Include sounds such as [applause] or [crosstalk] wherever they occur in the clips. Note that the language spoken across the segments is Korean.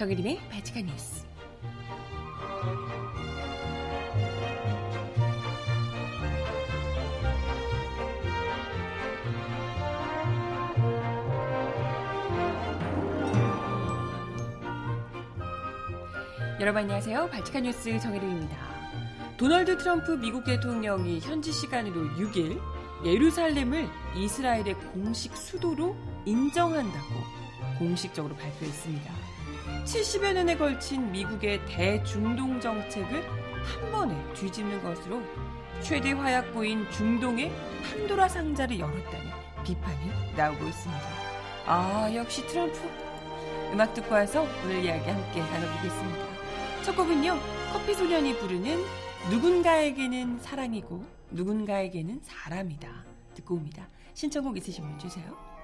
정혜림의 바지카 뉴스. 여러분 안녕하세요. 발칙한 뉴스 정혜림입니다. 도널드 트럼프 미국 대통령이 현지 시간으로 6일 예루살렘을 이스라엘의 공식 수도로 인정한다고 공식적으로 발표했습니다. 70여 년에 걸친 미국의 대중동 정책을 한 번에 뒤집는 것으로 최대 화약고인 중동의 판도라 상자를 열었다는 비판이 나오고 있습니다. 아, 역시 트럼프. 음악 듣고 와서 오늘 이야기 함께 나눠보겠습니다. 첫 곡은요, 커피 소년이 부르는 누군가에게는 사랑이고 누군가에게는 사람이다. 듣고 옵니다. 신청곡 있으신 분 주세요.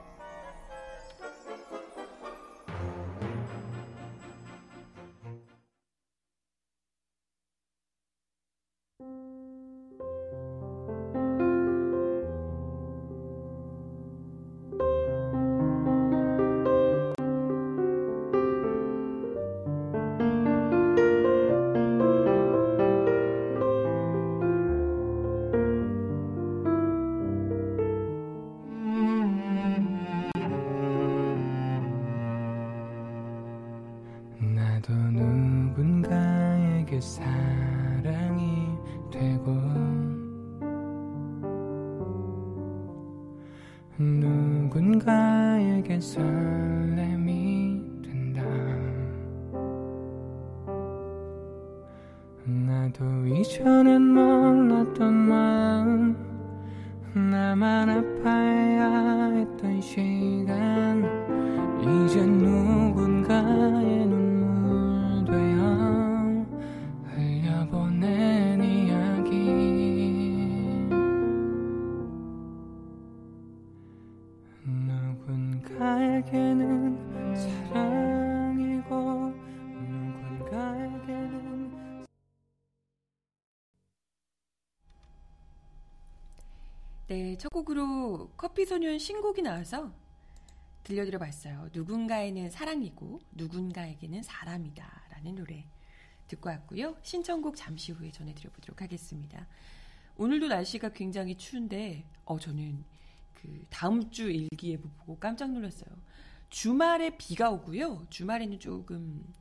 네, 첫 곡으로 커피소년 신곡이 나와서 들려드려 봤어요. 누군가에는 사랑이고 누군가에게는 사람이다 라는 노래 듣고 왔고요. 신청곡 잠시 후에 전해드려 보도록 하겠습니다. 오늘도 날씨가 굉장히 추운데 어 저는 그 다음 주 일기예보 보고 깜짝 놀랐어요. 주말에 비가 오고요. 주말에는 조금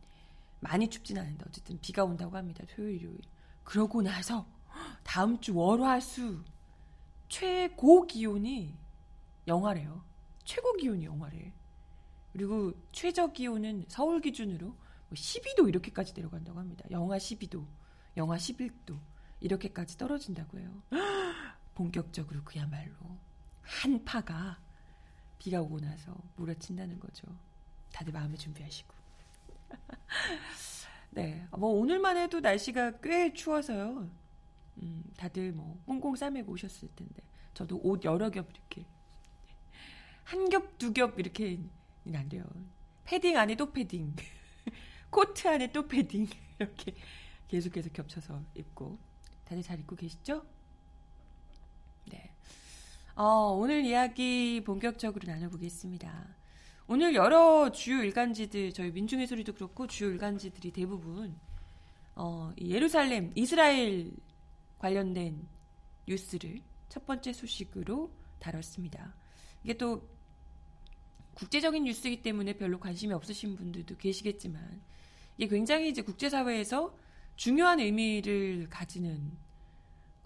많이 춥진 않은데 어쨌든 비가 온다고 합니다. 토요일, 일요일. 그러고 나서 다음 주 월화수 최고 기온이 영하래요. 최고 기온이 영하래. 그리고 최저 기온은 서울 기준으로 12도 뭐 이렇게까지 내려간다고 합니다. 영하 12도, 영하 11도 이렇게까지 떨어진다고 해요. [gasps] 본격적으로 그야말로 한파가 비가 오고 나서 몰아친다는 거죠. 다들 마음의 준비하시고. [laughs] 네, 뭐 오늘만 해도 날씨가 꽤 추워서요. 음, 다들 뭐 꽁꽁 싸매고 오셨을 텐데 저도 옷 여러 겹 이렇게 한 겹, 두 겹 이렇게 안 돼요. 패딩 안에 또 패딩, [laughs] 코트 안에 또 패딩 [laughs] 이렇게 계속해서 겹쳐서 입고 다들 잘 입고 계시죠? 네. 어, 오늘 이야기 본격적으로 나눠보겠습니다. 오늘 여러 주요 일간지들, 저희 민중의 소리도 그렇고 주요 일간지들이 대부분 어, 예루살렘, 이스라엘 관련된 뉴스를 첫 번째 소식으로 다뤘습니다. 이게 또 국제적인 뉴스이기 때문에 별로 관심이 없으신 분들도 계시겠지만 이게 굉장히 이제 국제사회에서 중요한 의미를 가지는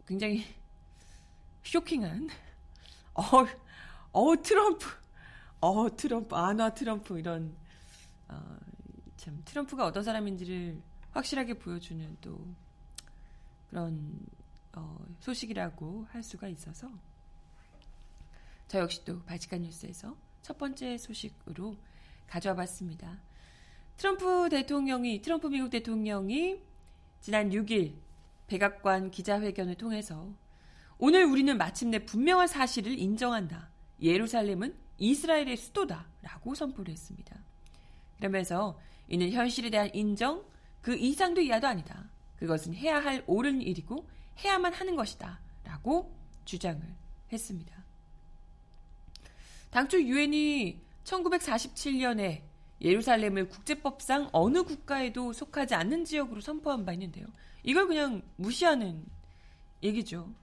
굉장히 [laughs] 쇼킹한 [laughs] 어, 어 트럼프 어 트럼프 안와 트럼프 이런 어, 참 트럼프가 어떤 사람인지를 확실하게 보여주는 또 그런 어, 소식이라고 할 수가 있어서 저 역시 또 바지칸 뉴스에서 첫 번째 소식으로 가져와 봤습니다. 트럼프 대통령이 트럼프 미국 대통령이 지난 6일 백악관 기자회견을 통해서 오늘 우리는 마침내 분명한 사실을 인정한다. 예루살렘은 이스라엘의 수도다 라고 선포를 했습니다. 그러면서 이는 현실에 대한 인정 그 이상도 이하도 아니다. 그것은 해야 할 옳은 일이고 해야만 하는 것이다. 라고 주장을 했습니다. 당초 유엔이 1947년에 예루살렘을 국제법상 어느 국가에도 속하지 않는 지역으로 선포한 바 있는데요. 이걸 그냥 무시하는 얘기죠.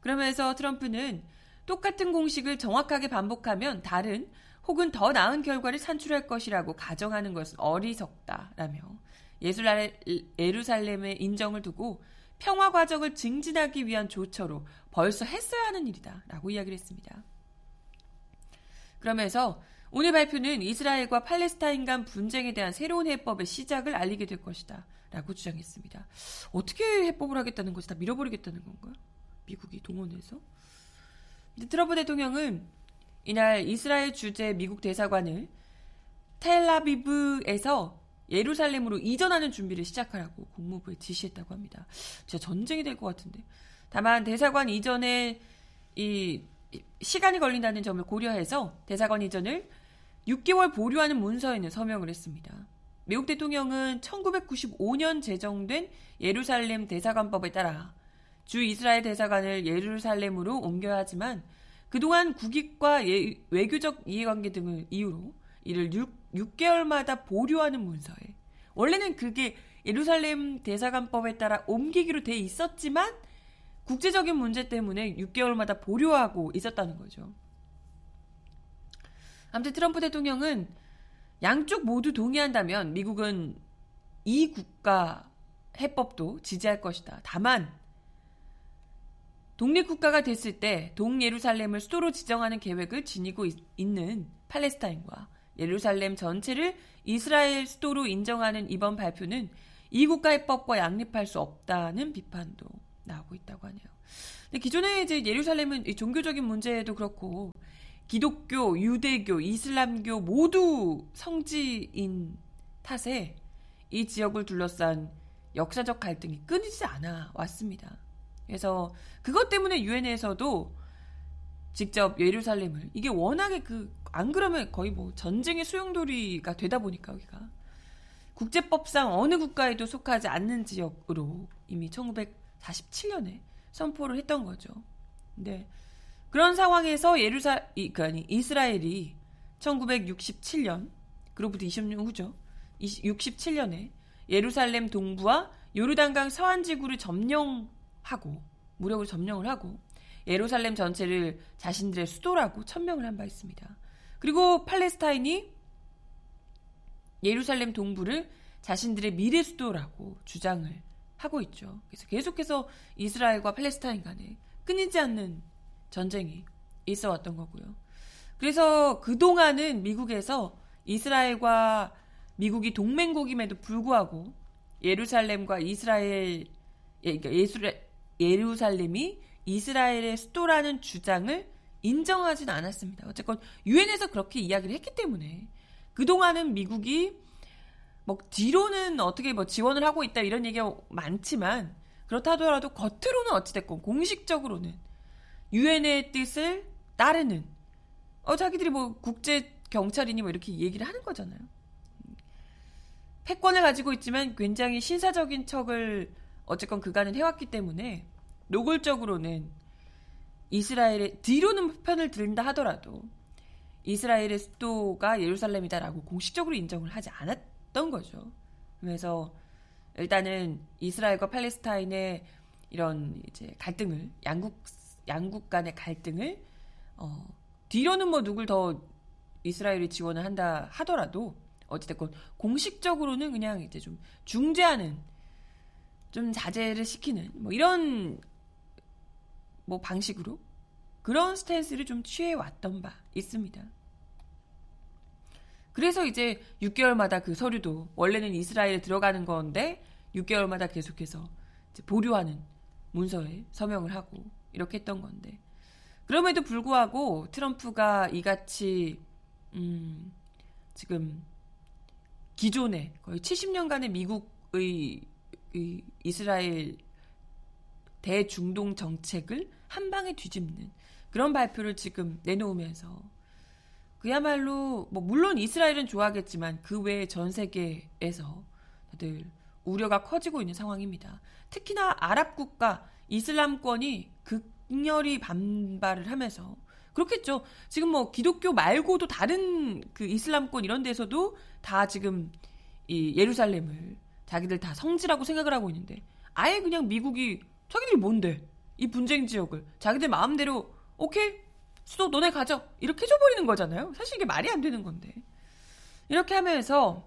그러면서 트럼프는 똑같은 공식을 정확하게 반복하면 다른 혹은 더 나은 결과를 산출할 것이라고 가정하는 것은 어리석다라며 예루살렘의 인정을 두고 평화 과정을 증진하기 위한 조처로 벌써 했어야 하는 일이다 라고 이야기를 했습니다. 그러면서 오늘 발표는 이스라엘과 팔레스타인 간 분쟁에 대한 새로운 해법의 시작을 알리게 될 것이다. 라고 주장했습니다. 어떻게 해법을 하겠다는 것이 다 밀어버리겠다는 건가? 미국이 동원해서? 트럼프 대통령은 이날 이스라엘 주재 미국 대사관을 텔라비브에서 예루살렘으로 이전하는 준비를 시작하라고 국무부에 지시했다고 합니다. 진짜 전쟁이 될 것 같은데. 다만 대사관 이전에 이 시간이 걸린다는 점을 고려해서 대사관 이전을 6개월 보류하는 문서에는 서명을 했습니다. 미국 대통령은 1995년 제정된 예루살렘 대사관법에 따라 주 이스라엘 대사관을 예루살렘으로 옮겨야 하지만 그동안 국익과 예, 외교적 이해관계 등을 이유로 이를 6, 6개월마다 보류하는 문서에 원래는 그게 예루살렘 대사관법에 따라 옮기기로 돼 있었지만 국제적인 문제 때문에 6개월마다 보류하고 있었다는 거죠. 아무튼 트럼프 대통령은 양쪽 모두 동의한다면 미국은 이 국가 해법도 지지할 것이다. 다만 독립국가가 됐을 때 동예루살렘을 수도로 지정하는 계획을 지니고 있, 는 팔레스타인과 예루살렘 전체를 이스라엘 수도로 인정하는 이번 발표는 이 국가 해법과 양립할 수 없다는 비판도 나오고 있다고 하네요. 근데 기존에 이제 예루살렘은 종교적인 문제도 그렇고 기독교, 유대교, 이슬람교 모두 성지인 탓에 이 지역을 둘러싼 역사적 갈등이 끊이지 않아 왔습니다. 그래서 그것 때문에 유엔에서도 직접 예루살렘을 이게 워낙에 그 안 그러면 거의 뭐 전쟁의 수용돌이가 되다 보니까 여기가 국제법상 어느 국가에도 속하지 않는 지역으로 이미 1947년에 선포를 했던 거죠. 근데 그런 상황에서 예루사 그 아니 이스라엘이 1967년 그로부터 20년 후죠. 67년에 예루살렘 동부와 요르단강 서안 지구를 점령하고 무력으로 점령을 하고 예루살렘 전체를 자신들의 수도라고 천명을 한 바 있습니다. 그리고 팔레스타인이 예루살렘 동부를 자신들의 미래 수도라고 주장을 하고 있죠. 그래서 계속해서 이스라엘과 팔레스타인 간에 끊이지 않는 전쟁이 있어 왔던 거고요. 그래서 그동안은 미국에서 이스라엘과 미국이 동맹국임에도 불구하고 예루살렘과 이스라엘 예, 그러니까 예루살렘이 이스라엘의 수도라는 주장을 인정하진 않았습니다. 어쨌건 유엔에서 그렇게 이야기를 했기 때문에 그동안은 미국이 뭐 뒤로는 어떻게 뭐 지원을 하고 있다 이런 얘기가 많지만 그렇다 하더라도 겉으로는 어찌됐건 공식적으로는 유엔의 뜻을 따르는 어 자기들이 뭐 국제 경찰이니 뭐 이렇게 얘기를 하는 거잖아요. 패권을 가지고 있지만 굉장히 신사적인 척을 어쨌건 그간은 해왔기 때문에 노골적으로는 이스라엘의 뒤로는 편을 들다 하더라도 이스라엘의 수도가 예루살렘이다라고 공식적으로 인정을 하지 않았던 거죠. 그래서 일단은 이스라엘과 팔레스타인의 이런 이제 갈등을 양국 양국 간의 갈등을 어, 뒤로는 뭐 누굴 더 이스라엘이 지원을 한다 하더라도 어찌됐건 공식적으로는 그냥 이제 좀 중재하는 좀 자제를 시키는 뭐 이런 뭐 방식으로 그런 스탠스를 좀 취해 왔던 바 있습니다. 그래서 이제 6개월마다 그 서류도 원래는 이스라엘에 들어가는 건데 6개월마다 계속해서 보류하는 문서에 서명을 하고 이렇게 했던 건데 그럼에도 불구하고 트럼프가 이같이 음, 지금 기존에 거의 70년간의 미국의 이스라엘 대중동 정책을 한 방에 뒤집는 그런 발표를 지금 내놓으면서 그야말로 뭐 물론 이스라엘은 좋아하겠지만 그 외에 전 세계에서 다들 우려가 커지고 있는 상황입니다. 특히나 아랍 국가 이슬람권이 극렬히 반발을 하면서 그렇겠죠. 지금 뭐 기독교 말고도 다른 그 이슬람권 이런 데서도 다 지금 이 예루살렘을 자기들 다 성지라고 생각을 하고 있는데 아예 그냥 미국이 자기들이 뭔데 이 분쟁 지역을 자기들 마음대로 오케이 수도 너네 가져 이렇게 해줘버리는 거잖아요. 사실 이게 말이 안 되는 건데 이렇게 하면서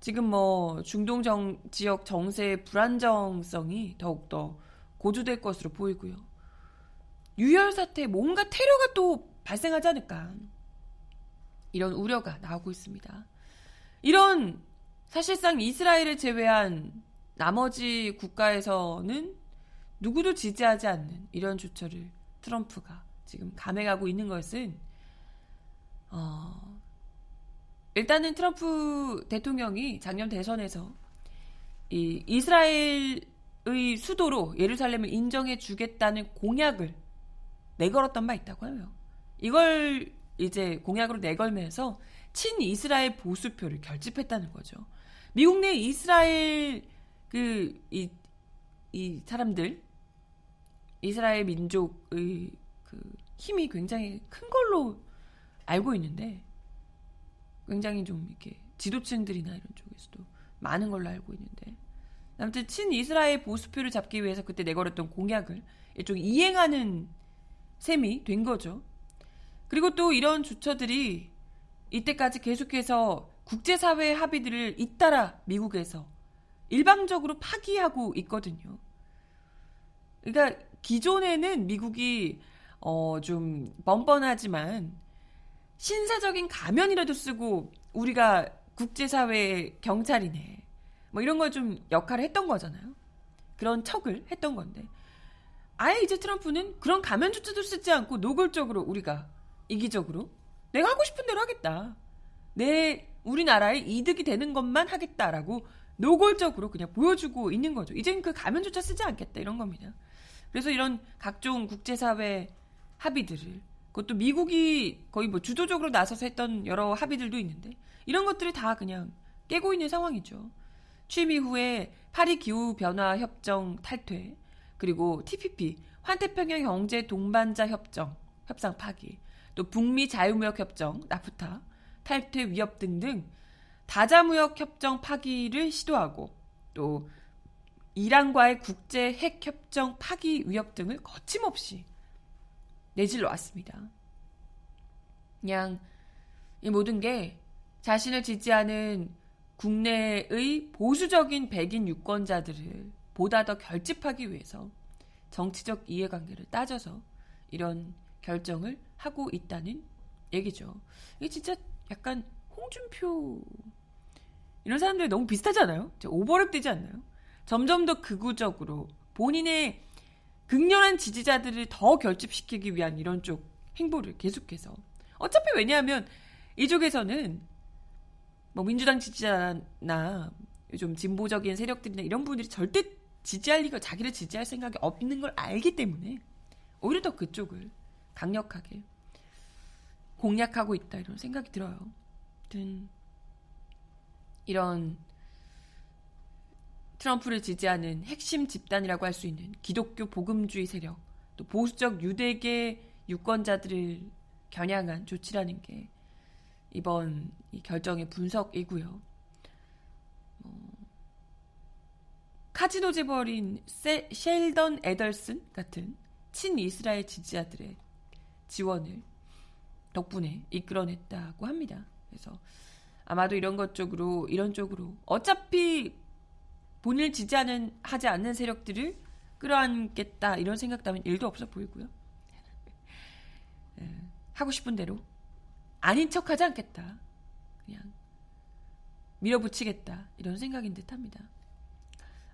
지금 뭐 중동 정, 지역 정세의 불안정성이 더욱 더 고조될 것으로 보이고요. 유혈 사태 뭔가 테러가 또 발생하지 않을까 이런 우려가 나오고 있습니다. 이런 사실상 이스라엘을 제외한 나머지 국가에서는 누구도 지지하지 않는 이런 조처를 트럼프가 지금 감행하고 있는 것은 어, 일단은 트럼프 대통령이 작년 대선에서 이 이스라엘의 수도로 예루살렘을 인정해 주겠다는 공약을 내걸었던 바 있다고 해요. 이걸 이제 공약으로 내걸면서 친 이스라엘 보수표를 결집했다는 거죠. 미국 내 이스라엘 그이 이 사람들 이스라엘 민족의 그 힘이 굉장히 큰 걸로 알고 있는데 굉장히 좀 이렇게 지도층들이나 이런 쪽에서도 많은 걸로 알고 있는데 아무튼 친 이스라엘 보수표를 잡기 위해서 그때 내걸었던 공약을 일종 이행하는 셈이 된 거죠. 그리고 또 이런 주처들이 이때까지 계속해서 국제사회 합의들을 잇따라 미국에서 일방적으로 파기하고 있거든요. 그러니까 기존에는 미국이 어, 좀 뻔뻔하지만 신사적인 가면이라도 쓰고 우리가 국제사회 경찰이네. 뭐 이런 걸 좀 역할을 했던 거잖아요. 그런 척을 했던 건데. 아예 이제 트럼프는 그런 가면조차도 쓰지 않고 노골적으로 우리가 이기적으로 내가 하고 싶은 대로 하겠다. 내 우리나라에 이득이 되는 것만 하겠다라고 노골적으로 그냥 보여주고 있는 거죠. 이젠 그 가면조차 쓰지 않겠다 이런 겁니다. 그래서 이런 각종 국제사회 합의들을 그것도 미국이 거의 뭐 주도적으로 나서서 했던 여러 합의들도 있는데 이런 것들을 다 그냥 깨고 있는 상황이죠. 취임 이후에 파리 기후 변화 협정 탈퇴 그리고 TPP 환태평양 경제 동반자 협정 협상 파기 또 북미 자유무역 협정 나프타 탈퇴 위협 등등 다자무역 협정 파기를 시도하고 또 이란과의 국제 핵 협정 파기 위협 등을 거침없이 내질러 왔습니다. 그냥 이 모든 게 자신을 지지하는 국내의 보수적인 백인 유권자들을 보다 더 결집하기 위해서 정치적 이해관계를 따져서 이런 결정을 하고 있다는 얘기죠. 이게 진짜 약간 홍준표 이런 사람들이 너무 비슷하지 않아요? 오버랩 되지 않나요? 점점 더 극우적으로 본인의 극렬한 지지자들을 더 결집시키기 위한 이런 쪽 행보를 계속해서 어차피 왜냐하면 이쪽에서는 뭐 민주당 지지자나 좀 진보적인 세력들이나 이런 분들이 절대 지지할 리가 자기를 지지할 생각이 없는 걸 알기 때문에 오히려 더 그쪽을 강력하게 공략하고 있다 이런 생각이 들어요. 아무튼 이런 트럼프를 지지하는 핵심 집단이라고 할 수 있는 기독교 복음주의 세력, 또 보수적 유대계 유권자들을 겨냥한 조치라는 게 이번 이 결정의 분석이고요. 어, 카지노 재벌인 세, 셸던 에덜슨 같은 친 이스라엘 지지자들의 지원을 덕분에 이끌어냈다고 합니다. 그래서 아마도 이런 것 쪽으로 이런 쪽으로 어차피 본인을 지지하는 하지 않는 세력들을 끌어안겠다 이런 생각도 하면 일도 없어 보이고요. 예, 하고 싶은 대로 아닌 척하지 않겠다. 그냥 밀어붙이겠다 이런 생각인 듯합니다.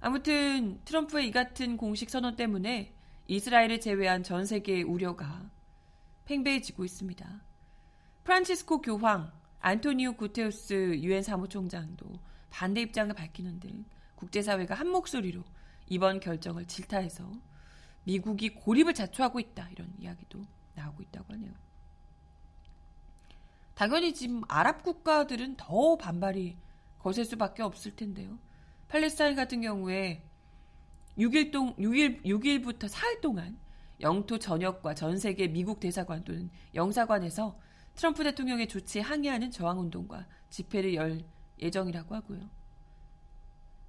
아무튼 트럼프의 이 같은 공식 선언 때문에 이스라엘을 제외한 전 세계의 우려가 팽배해지고 있습니다. 프란치스코 교황, 안토니오 구테우스 유엔 사무총장도 반대 입장을 밝히는 등 국제사회가 한 목소리로 이번 결정을 질타해서 미국이 고립을 자초하고 있다 이런 이야기도 나오고 있다고 하네요. 당연히 지금 아랍 국가들은 더 반발이 거셀 수밖에 없을 텐데요. 팔레스타인 같은 경우에 6일 동 6일 6일부터 4일 동안 영토 전역과 전 세계 미국 대사관 또는 영사관에서 트럼프 대통령의 조치에 항의하는 저항 운동과 집회를 열 예정이라고 하고요.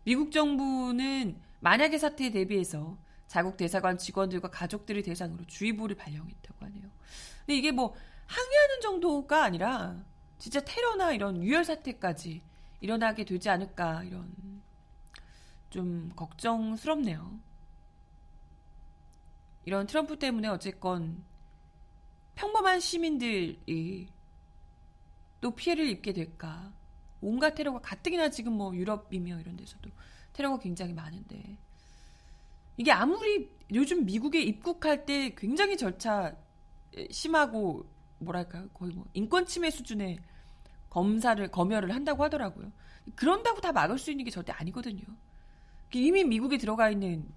미국 정부는 만약의 사태에 대비해서 자국 대사관 직원들과 가족들을 대상으로 주의보를 발령했다고 하네요. 근데 이게 뭐 항의하는 정도가 아니라 진짜 테러나 이런 유혈 사태까지 일어나게 되지 않을까 이런 좀 걱정스럽네요. 이런 트럼프 때문에 어쨌건 평범한 시민들이 또 피해를 입게 될까. 온갖 테러가 가뜩이나 지금 뭐 유럽이며 이런 데서도 테러가 굉장히 많은데 이게 아무리 요즘 미국에 입국할 때 굉장히 절차 심하고 뭐랄까요 거의 뭐 인권 침해 수준의 검사를 검열을 한다고 하더라고요. 그런다고 다 막을 수 있는 게 절대 아니거든요. 이미 미국에 들어가 있는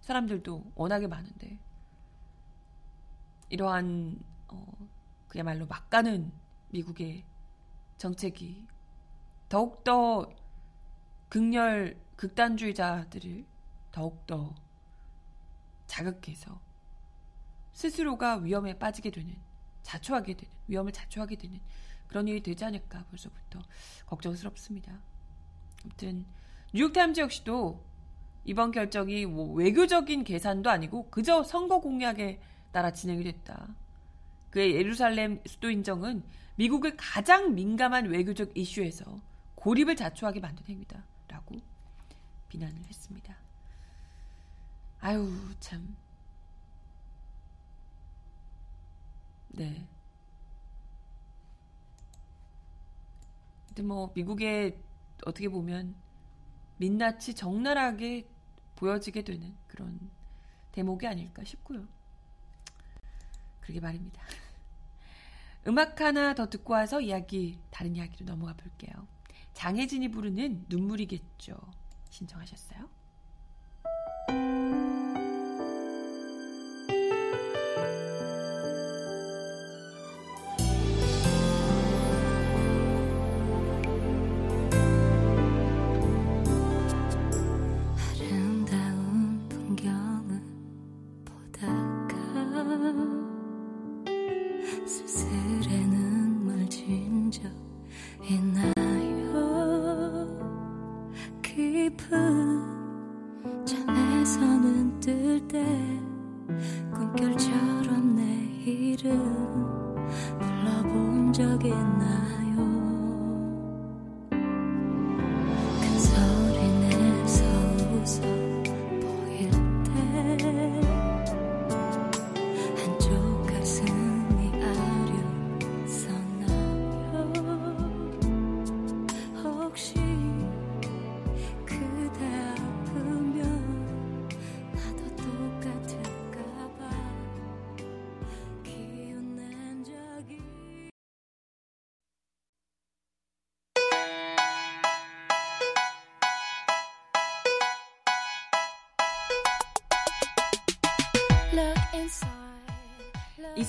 사람들도 워낙에 많은데 이러한 어, 그야말로 막가는 미국의 정책이 더욱더 극렬 극단주의자들을 더욱더 자극해서 스스로가 위험에 빠지게 되는 자초하게 되는 위험을 자초하게 되는 그런 일이 되지 않을까 벌써부터 걱정스럽습니다. 아무튼 뉴욕타임즈 역시도 이번 결정이 뭐 외교적인 계산도 아니고 그저 선거 공약에 따라 진행이 됐다. 그의 예루살렘 수도 인정은 미국을 가장 민감한 외교적 이슈에서 고립을 자초하게 만든 행위다. 라고 비난을 했습니다. 아유, 참. 네. 근데 뭐, 미국의 어떻게 보면 민낯이 적나라하게 보여지게 되는 그런 대목이 아닐까 싶고요. 그러게 말입니다. 음악 하나 더 듣고 와서 이야기, 다른 이야기로 넘어가 볼게요. 장혜진이 부르는 눈물이겠죠. 신청하셨어요? 이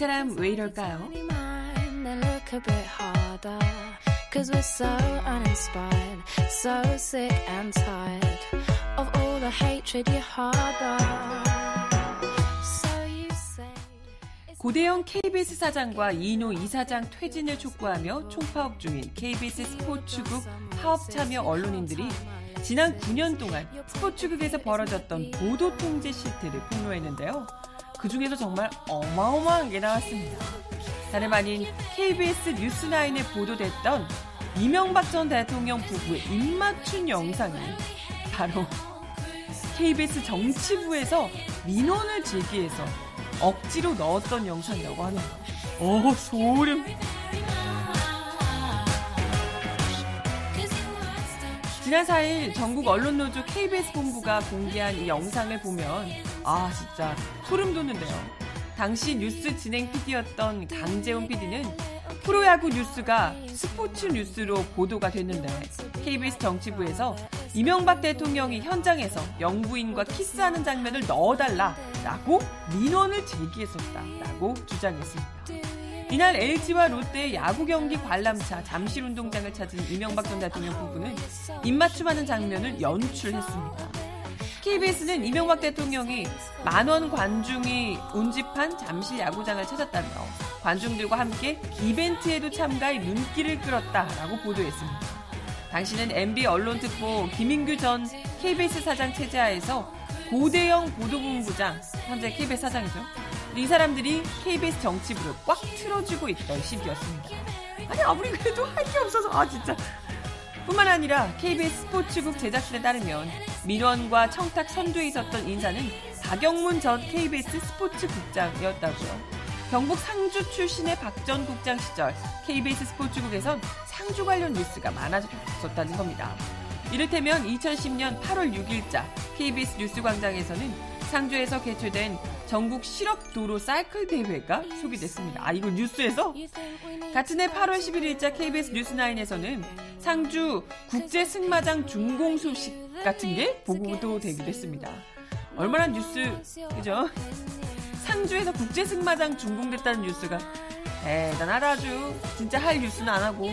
사람 왜 이럴까요? Cause we're so uninspired, so sick and tired of all the hatred you harbor. 고대영 KBS 사장과 이노 이사장 퇴진을 촉구하며 총파업 중인 KBS 스포츠국 파업 참여 언론인들이 지난 9년 동안 스포츠국에서 벌어졌던 보도 통제 실태를 폭로했는데요. 그 중에서 정말 어마어마한 게 나왔습니다. 다름 아닌 KBS 뉴스9에 보도됐던 이명박 전 대통령 부부의 입맞춘 영상이 바로 KBS 정치부에서 민원을 제기해서 억지로 넣었던 영상이라고 하네요. 어, 소름. 지난 4일 전국 언론노조 KBS 본부가 공개한 이 영상을 보면 아, 진짜 소름 돋는데요. 당시 뉴스 진행 PD였던 강재훈 PD는 프로야구 뉴스가 스포츠 뉴스로 보도가 됐는데 KBS 정치부에서 이명박 대통령이 현장에서 영부인과 키스하는 장면을 넣어달라라고 민원을 제기했었다라고 주장했습니다. 이날 LG와 롯데의 야구 경기 관람차 잠실 운동장을 찾은 이명박 전 대통령 부부는 입맞춤하는 장면을 연출했습니다. KBS는 이명박 대통령이 만원 관중이 운집한 잠실 야구장을 찾았다며 관중들과 함께 이벤트에도 참가해 눈길을 끌었다라고 보도했습니다. 당시는 MB 언론특보 김인규 전 KBS 사장 체제하에서 고대영 보도본부장, 현재 KBS 사장이죠. 이 사람들이 KBS 정치부를 꽉 틀어주고 있던 시기였습니다. 아니 아무리 그래도 할 게 없어서 아 진짜 뿐만 아니라 KBS 스포츠국 제작진에 따르면 민원과 청탁 선두에 있었던 인사는 박영문 전 KBS 스포츠 국장이었다고요. 경북 상주 출신의 박 전 국장 시절 KBS 스포츠국에선 상주 관련 뉴스가 많아졌다는 겁니다. 이를테면 2010년 8월 6일자 KBS 뉴스 광장에서는 상주에서 개최된 전국 실업 도로 사이클 대회가 소개됐습니다. 아, 이거 뉴스에서? 같은 해 8월 11일자 KBS 뉴스9에서는 상주 국제 승마장 준공 소식 같은 게 보고도 되기도 했습니다. 얼마나 뉴스, 그죠? 상주에서 국제 승마장 준공됐다는 뉴스가 대단하다 아주. 진짜 할 뉴스는 안 하고.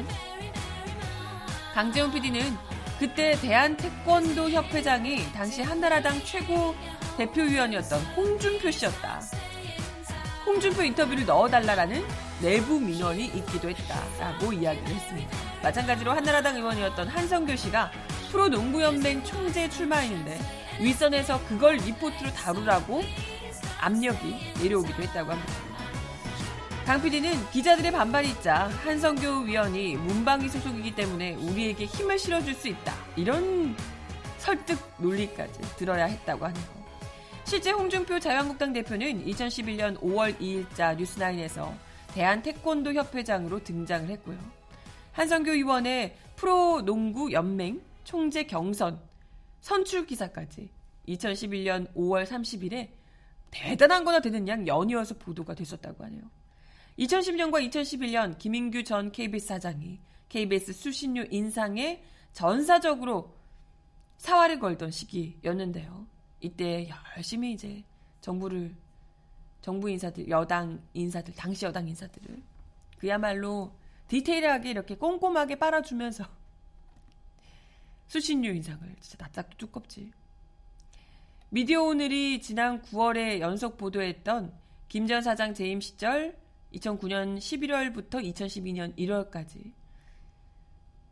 강재훈 PD는 그때 대한태권도 협회장이 당시 한나라당 최고 대표위원이었던 홍준표 씨였다. 홍준표 인터뷰를 넣어달라라는 내부 민원이 있기도 했다라고 이야기를 했습니다. 마찬가지로 한나라당 의원이었던 한성교 씨가 프로농구연맹 총재 출마했는데 윗선에서 그걸 리포트로 다루라고 압력이 내려오기도 했다고 합니다. 강 PD는 기자들의 반발이 있자 한성교 위원이 문방위 소속이기 때문에 우리에게 힘을 실어줄 수 있다. 이런 설득 논리까지 들어야 했다고 하네요. 실제 홍준표 자유한국당 대표는 2011년 5월 2일자 뉴스나인에서 대한태권도 협회장으로 등장을 했고요. 한성교 의원의 프로농구 연맹 총재 경선 선출 기사까지 2011년 5월 30일에 대단한 거나 되는 양 연이어서 보도가 됐었다고 하네요. 2010년과 2011년 김인규 전 KBS 사장이 KBS 수신료 인상에 전사적으로 사활을 걸던 시기였는데요. 이때 열심히 이제 정부를 정부 인사들, 여당 인사들, 당시 여당 인사들을 그야말로 디테일하게 이렇게 꼼꼼하게 빨아주면서 [laughs] 수신료 인상을 진짜 납작도 두껍지. 미디어 오늘이 지난 9월에 연속 보도했던 김 전 사장 재임 시절 2009년 11월부터 2012년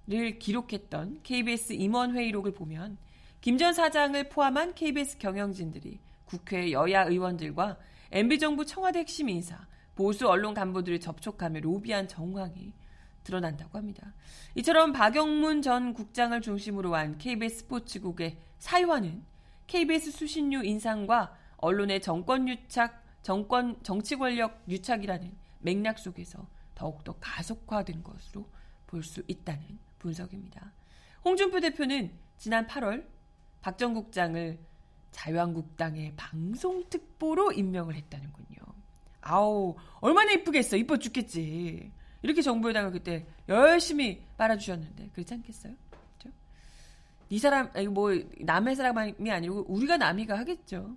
1월까지를 기록했던 KBS 임원 회의록을 보면 김 전 사장을 포함한 KBS 경영진들이 국회 여야 의원들과 MB정부 청와대 핵심 인사, 보수 언론 간부들을 접촉하며 로비한 정황이 드러난다고 합니다. 이처럼 박영문 전 국장을 중심으로 한 KBS 스포츠국의 사유화는 KBS 수신료 인상과 언론의 정권 유착, 정권 정치 권력 유착이라는 맥락 속에서 더욱더 가속화된 것으로 볼 수 있다는 분석입니다. 홍준표 대표는 지난 8월 박전 국장을 자유한국당의 방송특보로 임명을 했다는군요. 아우, 얼마나 이쁘겠어. 이뻐 죽겠지. 이렇게 정부 여당을 그때 열심히 빨아주셨는데, 그렇지 않겠어요? 그렇죠? 이 사람, 뭐, 남의 사람이 아니고 우리가 남이가 하겠죠.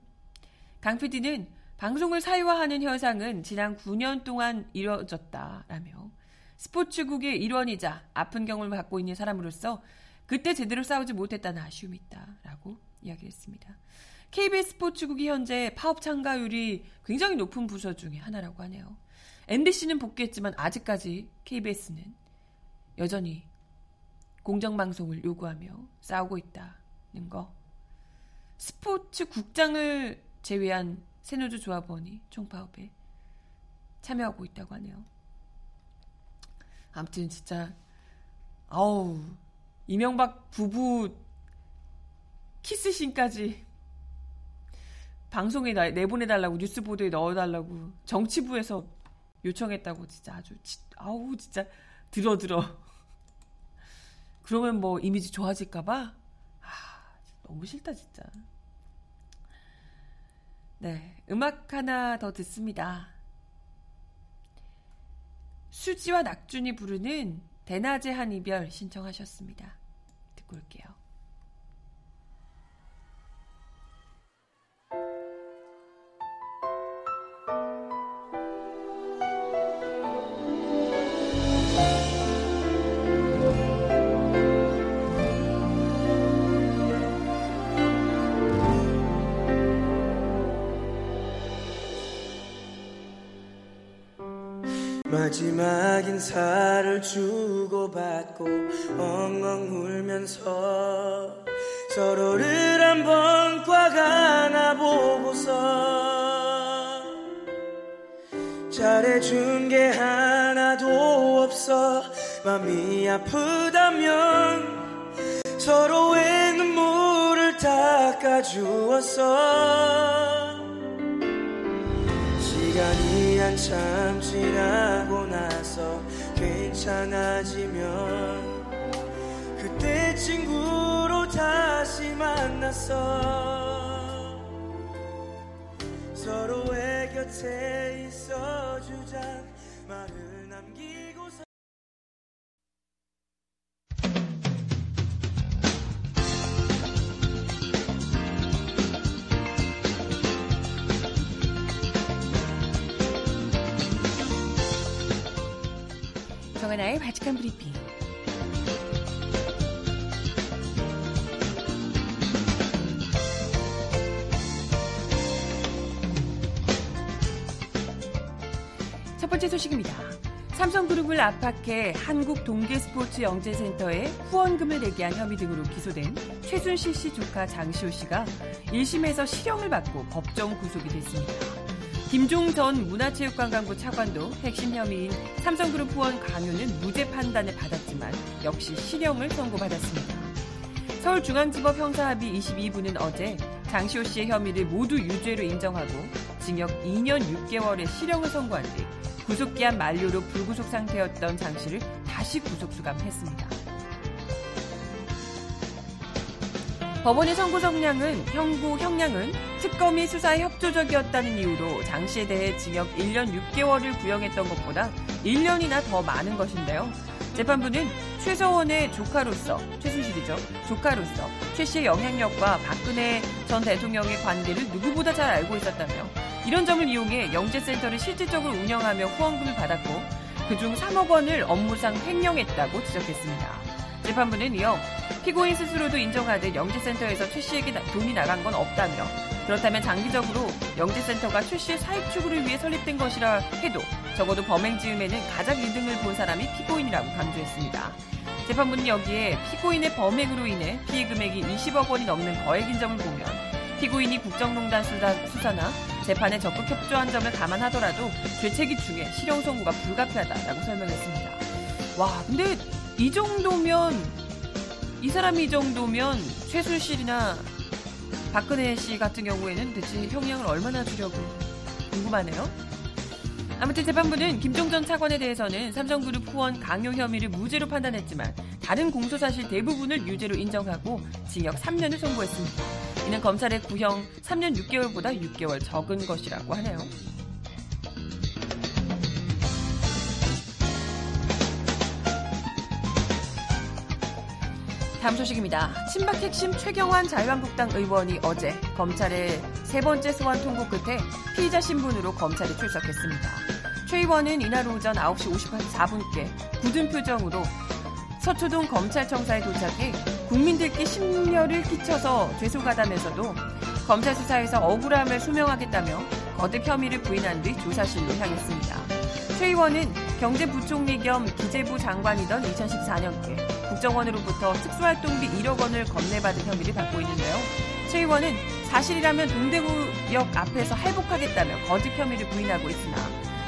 강 PD는 방송을 사유화하는 현상은 지난 9년 동안 이뤄졌다라며 스포츠국의 일원이자 아픈 경험을 갖고 있는 사람으로서 그때 제대로 싸우지 못했다는 아쉬움이 있다라고 이야기했습니다. KBS 스포츠국이 현재 파업 참가율이 굉장히 높은 부서 중에 하나라고 하네요. MBC는 복귀했지만 아직까지 KBS는 여전히 공정방송을 요구하며 싸우고 있다는 거. 스포츠 국장을 제외한 새노조 조합원이 총파업에 참여하고 있다고 하네요. 아무튼 진짜 아우 이명박 부부 키스신까지 방송에 내보내달라고 뉴스 보도에 넣어달라고 정치부에서 요청했다고 진짜 아주 아우 진짜 들어 들어 그러면 뭐 이미지 좋아질까봐? 아 너무 싫다 진짜. 네, 음악 하나 더 듣습니다. 수지와 낙준이 부르는 대낮의 한 이별 신청하셨습니다. 듣고 올게요. 마지막 인사를 주고받고 엉엉 울면서 서로를 한번 꽉 안아보고서 잘해준 게 하나도 없어. 맘이 아프다면 서로의 눈물을 닦아주었어 시간이 한참 지나고 나서 괜찮아지면 그때 친구로 다시 만났어 서로의 곁에 있어주자. 말을 남기고서 정하나의 바칙한 브리핑. 첫 번째 소식입니다. 삼성그룹을 압박해 한국 동계스포츠 영재센터에 후원금을 내게 한 혐의 등으로 기소된 최순실 씨 조카 장시호 씨가 1심에서 실형을 받고 법정 구속이 됐습니다. 김종 전 문화체육관광부 차관도 핵심 혐의인 삼성그룹 후원 강요는 무죄 판단을 받았지만 역시 실형을 선고받았습니다. 서울중앙지법 형사합의 22부는 어제 장시호 씨의 혐의를 모두 유죄로 인정하고 징역 2년 6개월의 실형을 선고한 뒤 구속기한 만료로 불구속 상태였던 장 씨를 다시 구속 수감했습니다. 법원의 선고 성량은 형고 형량은 특검이 수사에 협조적이었다는 이유로 장 씨에 대해 징역 1년 6개월을 구형했던 것보다 1년이나 더 많은 것인데요. 재판부는 최서원의 조카로서 최순실이죠. 조카로서 최 씨의 영향력과 박근혜 전 대통령의 관계를 누구보다 잘 알고 있었다며 이런 점을 이용해 영재센터를 실질적으로 운영하며 후원금을 받았고 그중 3억 원을 업무상 횡령했다고 지적했습니다. 재판부는 이어 피고인 스스로도 인정하듯 영재센터에서 최 씨에게 돈이 나간 건 없다며 그렇다면 장기적으로 영재센터가 최 씨의 사익 추구를 위해 설립된 것이라 해도 적어도 범행 즈음에는 가장 이득을 본 사람이 피고인이라고 강조했습니다. 재판부는 여기에 피고인의 범행으로 인해 피해 금액이 20억 원이 넘는 거액 인정을 보면 피고인이 국정농단 수사, 수사나 재판에 적극 협조한 점을 감안하더라도 죄책이 중에 실형 선고가 불가피하다라고 설명했습니다. 와, 근데 이 정도면 이 사람이 이 정도면 최순실이나 박근혜 씨 같은 경우에는 대체 형량을 얼마나 주려고 궁금하네요. 아무튼 재판부는 김종 전 차관에 대해서는 삼성그룹 후원 강요 혐의를 무죄로 판단했지만 다른 공소 사실 대부분을 유죄로 인정하고 징역 3년을 선고했습니다. 이는 검찰의 구형 3년 6개월보다 6개월 적은 것이라고 하네요. 다음 소식입니다. 친박 핵심 최경환 자유한국당 의원이 어제 검찰의 세 번째 소환 통보 끝에 피의자 신분으로 검찰에 출석했습니다. 최 의원은 이날 오전 9시 54분께 굳은 표정으로 서초동 검찰청사에 도착해 국민들께 심려를 끼쳐서 죄송하다면서도 검찰 수사에서 억울함을 소명하겠다며 거듭 혐의를 부인한 뒤 조사실로 향했습니다. 최 의원은 경제부총리 겸 기재부 장관이던 2014년께 국정원으로부터 특수활동비 1억 원을 건네받은 혐의를 받고 있는데요. 최 의원은 사실이라면 동대구역 앞에서 할복하겠다며 거짓 혐의를 부인하고 있으나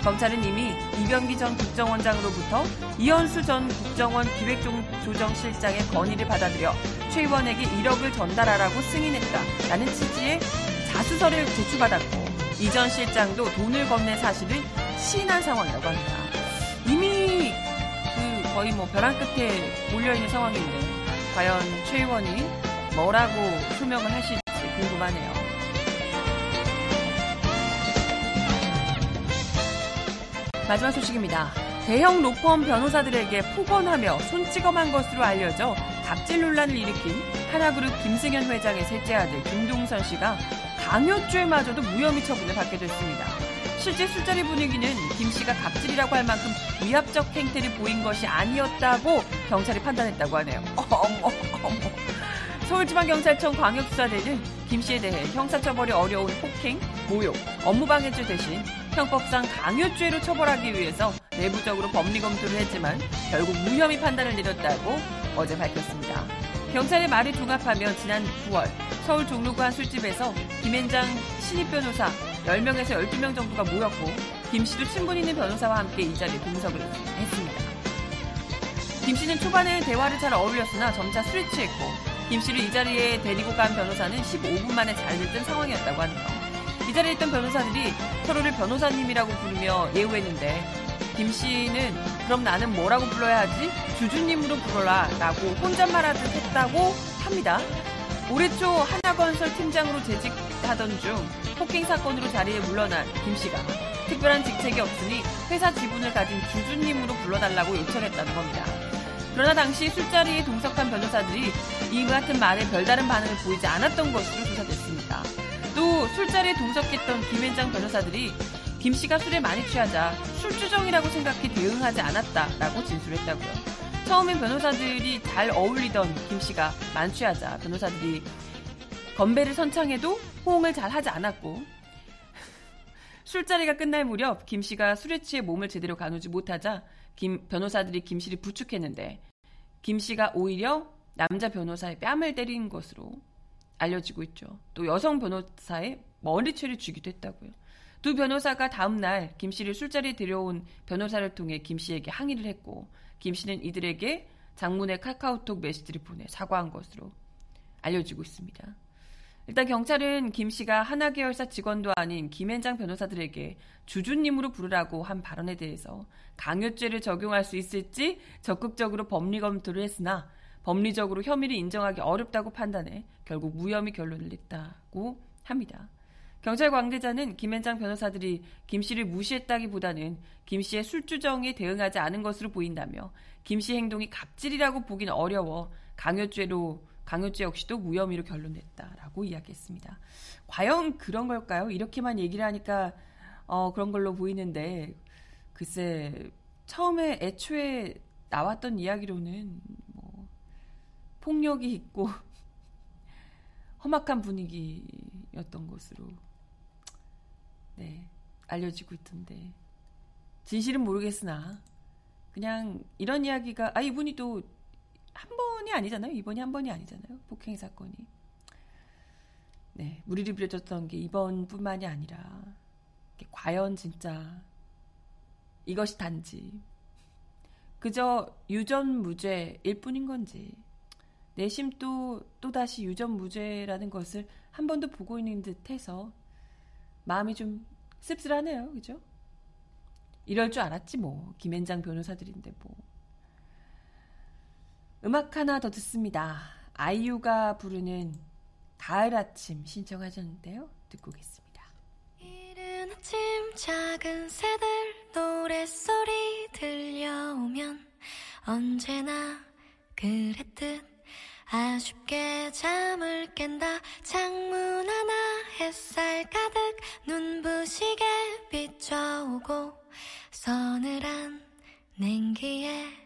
검찰은 이미 이병기 전 국정원장으로부터 이현수 전 국정원 기획조정실장의 건의를 받아들여 최 의원에게 1억을 전달하라고 승인했다라는 취지의 자수서를 제출받았고 이 전 실장도 돈을 건넨 사실을 시인한 상황이라고 합니다. 이미 그 거의 뭐 벼랑 끝에 몰려있는 상황인데 과연 최 의원이 뭐라고 소명을 하실지 궁금하네요. 마지막 소식입니다. 대형 로펌 변호사들에게 폭언하며 손찌검한 것으로 알려져 갑질 논란을 일으킨 하나그룹 김승현 회장의 셋째 아들 김동선 씨가 강요죄마저도 무혐의 처분을 받게 됐습니다. 실제 술자리 분위기는 김 씨가 갑질이라고 할 만큼 위압적 행태를 보인 것이 아니었다고 경찰이 판단했다고 하네요. [laughs] 어머, 어머. 서울지방경찰청 광역수사대는 김 씨에 대해 형사처벌이 어려운 폭행, 모욕, 업무방해죄 대신 형법상 강요죄로 처벌하기 위해서 내부적으로 법리 검토를 했지만 결국 무혐의 판단을 내렸다고 어제 밝혔습니다. 경찰의 말을 종합하면 지난 9월 서울 종로구 한 술집에서 김앤장 신입 변호사 10명에서 12명 정도가 모였고 김 씨도 친분 있는 변호사와 함께 이 자리에 동석을 했습니다. 김 씨는 초반에 대화를 잘 어울렸으나 점차 술에 취했고 김 씨를 이 자리에 데리고 간 변호사는 15분 만에 자리를 뜬 상황이었다고 하네요. 이 자리에 있던 변호사들이 서로를 변호사님이라고 부르며 예우했는데 김 씨는 그럼 나는 뭐라고 불러야 하지? 주주님으로 불러라 라고 혼잣말하듯 했다고 합니다. 올해 초 하나건설 팀장으로 재직하던 중 폭행 사건으로 자리에 물러난 김 씨가 특별한 직책이 없으니 회사 지분을 가진 주주님으로 불러달라고 요청했다는 겁니다. 그러나 당시 술자리에 동석한 변호사들이 이 같은 말에 별다른 반응을 보이지 않았던 것으로 조사됐습니다. 또 술자리에 동석했던 김앤장 변호사들이 김 씨가 술에 많이 취하자 술주정이라고 생각해 대응하지 않았다라고 진술했다고요. 처음엔 변호사들이 잘 어울리던 김 씨가 만취하자 변호사들이 건배를 선창해도 호응을 잘 하지 않았고 술자리가 끝날 무렵 김 씨가 술에 취해 몸을 제대로 가누지 못하자 김 변호사들이 김 씨를 부축했는데 김 씨가 오히려 남자 변호사의 뺨을 때린 것으로 알려지고 있죠. 또 여성 변호사의 머리채를 쥐기도 했다고요. 두 변호사가 다음날 김 씨를 술자리에 데려온 변호사를 통해 김 씨에게 항의를 했고 김 씨는 이들에게 장문의 카카오톡 메시지를 보내 사과한 것으로 알려지고 있습니다. 일단 경찰은 김 씨가 하나 계열사 직원도 아닌 김앤장 변호사들에게 주주님으로 부르라고 한 발언에 대해서 강요죄를 적용할 수 있을지 적극적으로 법리 검토를 했으나 법리적으로 혐의를 인정하기 어렵다고 판단해 결국 무혐의 결론을 냈다고 합니다. 경찰 관계자는 김앤장 변호사들이 김 씨를 무시했다기보다는 김 씨의 술주정에 대응하지 않은 것으로 보인다며 김 씨 행동이 갑질이라고 보기는 어려워 강요죄로 강요죄 역시도 무혐의로 결론냈다라고 이야기했습니다. 과연 그런 걸까요? 이렇게만 얘기를 하니까 어, 그런 걸로 보이는데 글쎄 처음에 애초에 나왔던 이야기로는 뭐 폭력이 있고 [laughs] 험악한 분위기였던 것으로 네 알려지고 있던데 진실은 모르겠으나 그냥 이런 이야기가 아 이분이 또 한 번이 아니잖아요. 이번이 한 번이 아니잖아요. 폭행 사건이. 네, 무리를 부려졌던 게 이번뿐만이 아니라 과연 진짜 이것이 단지 그저 유전무죄일 뿐인 건지 내심 또 또다시 유전무죄라는 것을 한 번도 보고 있는 듯해서 마음이 좀 씁쓸하네요. 그죠? 이럴 줄 알았지 뭐 김앤장 변호사들인데 뭐 음악 하나 더 듣습니다. 아이유가 부르는 가을 아침 신청하셨는데요. 듣고 오겠습니다. 이른 아침 작은 새들 노랫소리 들려오면 언제나 그랬듯 아쉽게 잠을 깬다 창문 하나 햇살 가득 눈부시게 비춰오고 서늘한 냉기에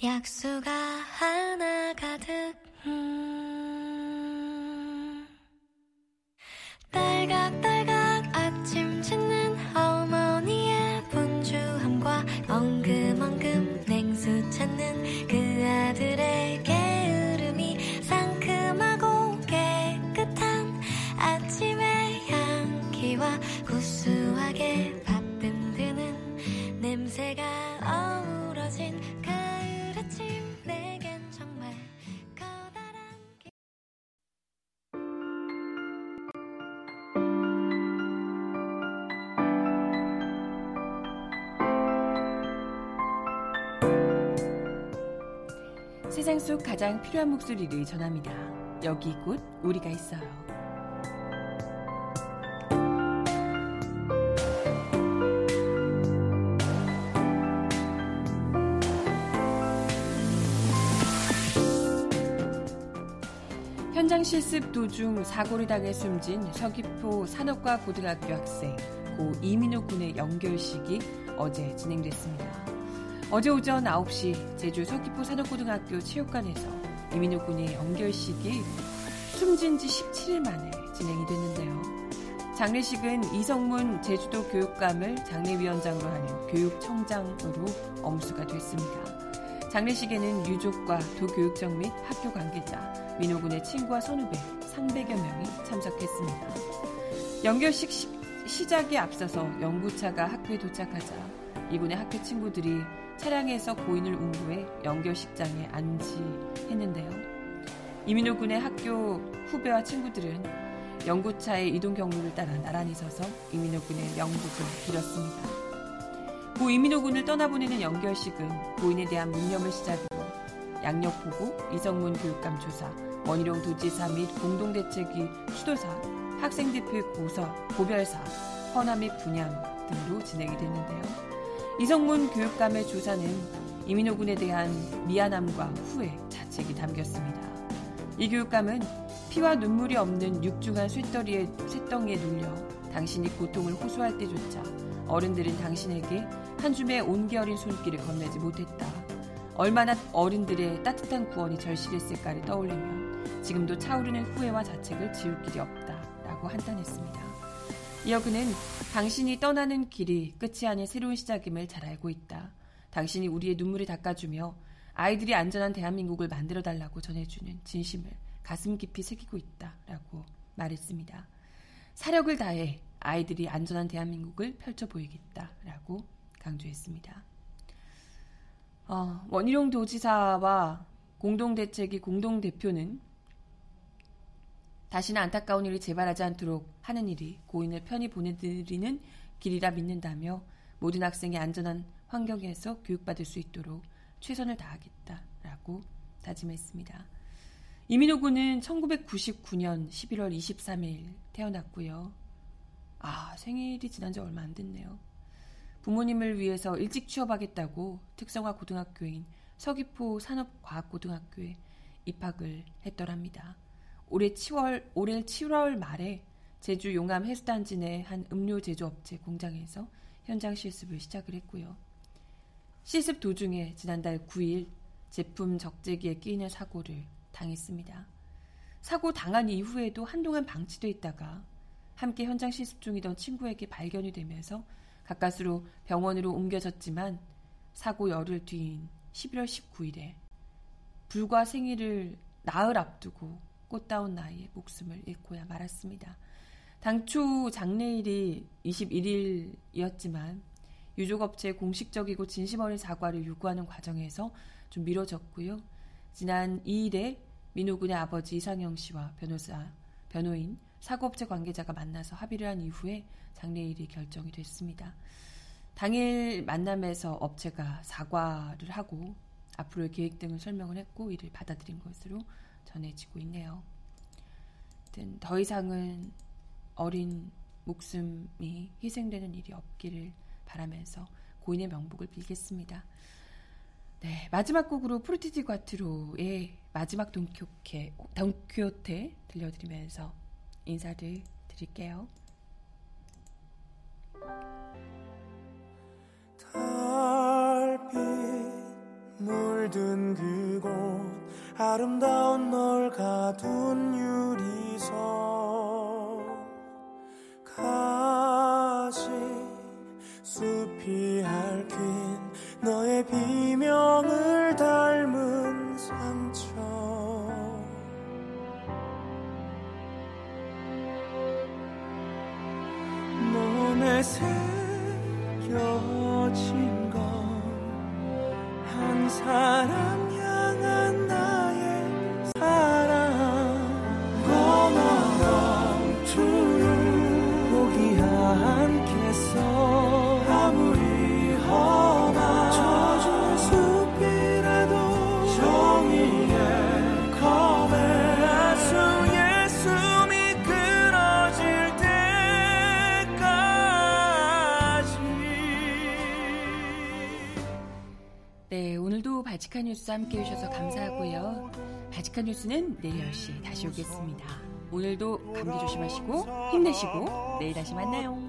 약수가 하나 가득 음. 딸각딸 일상 속 가장 필요한 목소리를 전합니다. 여기 곧 우리가 있어요. 현장 실습 도중 사고를 당해 숨진 서귀포 산업과 고등학교 학생 고 이민호 군의 연결식이 어제 진행됐습니다. 어제 오전 9시 제주 서귀포 산업고등학교 체육관에서 이민호 군의 연결식이 숨진 지 17일 만에 진행이 됐는데요. 장례식은 이성문 제주도 교육감을 장례위원장으로 하는 교육청장으로 엄수가 됐습니다. 장례식에는 유족과 도교육청 및 학교 관계자, 민호군의 친구와 선후배 300여 명이 참석했습니다. 연결식 시, 시작에 앞서서 연구차가 학교에 도착하자 이군의 학교 친구들이 차량에서 고인을 운구해 연결식장에 안지했는데요. 이민호 군의 학교 후배와 친구들은 연구차의 이동 경로를 따라 나란히 서서 이민호 군의 명복을 빌었습니다. 고 이민호 군을 떠나보내는 연결식은 고인에 대한 묵념을 시작으로 양력 보고, 이성문 교육감 조사, 원희룡 도지사 및 공동대책위 수도사, 학생대표 고서, 고별사, 헌화 및 분양 등으로 진행이 됐는데요. 이성문 교육감의 조사는 이민호 군에 대한 미안함과 후회, 자책이 담겼습니다. 이 교육감은 피와 눈물이 없는 육중한 쇳덩이에, 쇳덩이에 눌려 당신이 고통을 호소할 때조차 어른들은 당신에게 한 줌의 온겨린 손길을 건네지 못했다. 얼마나 어른들의 따뜻한 구원이 절실했을까를 떠올리면 지금도 차오르는 후회와 자책을 지울 길이 없다 라고 한탄했습니다. 이어 그는 당신이 떠나는 길이 끝이 아닌 새로운 시작임을 잘 알고 있다. 당신이 우리의 눈물을 닦아주며 아이들이 안전한 대한민국을 만들어 달라고 전해주는 진심을 가슴 깊이 새기고 있다 라고 말했습니다. 사력을 다해 아이들이 안전한 대한민국을 펼쳐 보이겠다 라고 강조했습니다. 어, 원희룡 도지사와 공동대책위 공동대표는 다시는 안타까운 일이 재발하지 않도록 하는 일이 고인을 편히 보내드리는 길이라 믿는다며 모든 학생이 안전한 환경에서 교육받을 수 있도록 최선을 다하겠다라고 다짐했습니다. 이민호 군은 1999년 11월 23일 태어났고요. 아, 생일이 지난 지 얼마 안 됐네요. 부모님을 위해서 일찍 취업하겠다고 특성화 고등학교인 서귀포 산업과학고등학교에 입학을 했더랍니다. 올해 7월, 올해 7월 말에 제주 용암 해수단지 내 한 음료 제조업체 공장에서 현장 실습을 시작을 했고요. 실습 도중에 지난달 9일 제품 적재기에 끼이는 사고를 당했습니다. 사고 당한 이후에도 한동안 방치돼 있다가 함께 현장 실습 중이던 친구에게 발견이 되면서 가까스로 병원으로 옮겨졌지만 사고 열흘 뒤인 11월 19일에 불과 생일을 나흘 앞두고 꽃다운 나이에 목숨을 잃고야 말았습니다. 당초 장례일이 21일이었지만 유족업체의 공식적이고 진심 어린 사과를 요구하는 과정에서 좀 미뤄졌고요. 지난 2일에 민호군의 아버지 이상영 씨와 변호사, 변호인, 사고업체 관계자가 만나서 합의를 한 이후에 장례일이 결정이 됐습니다. 당일 만남에서 업체가 사과를 하고 앞으로의 계획 등을 설명을 했고 이를 받아들인 것으로 전해지고 있네요. 더 이상은 어린 목숨이 희생되는 일이 없기를 바라면서 고인의 명복을 빌겠습니다. 네, 마지막 곡으로 프루티지 과트로의 마지막 돈키호테, 돈키호테 들려드리면서 인사를 드릴게요. 달빛 물든 그곳 아름다운 널 가둔 유리석 가시 숲이 핥힌 너의 비명을 닮은 상처 몸에 새겨진 건 한 사람 발칙한 뉴스 함께 해주셔서 감사하고요. 바지칸 뉴스는 내일 10시에 다시 오겠습니다. 오늘도 감기 조심하시고 힘내시고 내일 다시 만나요.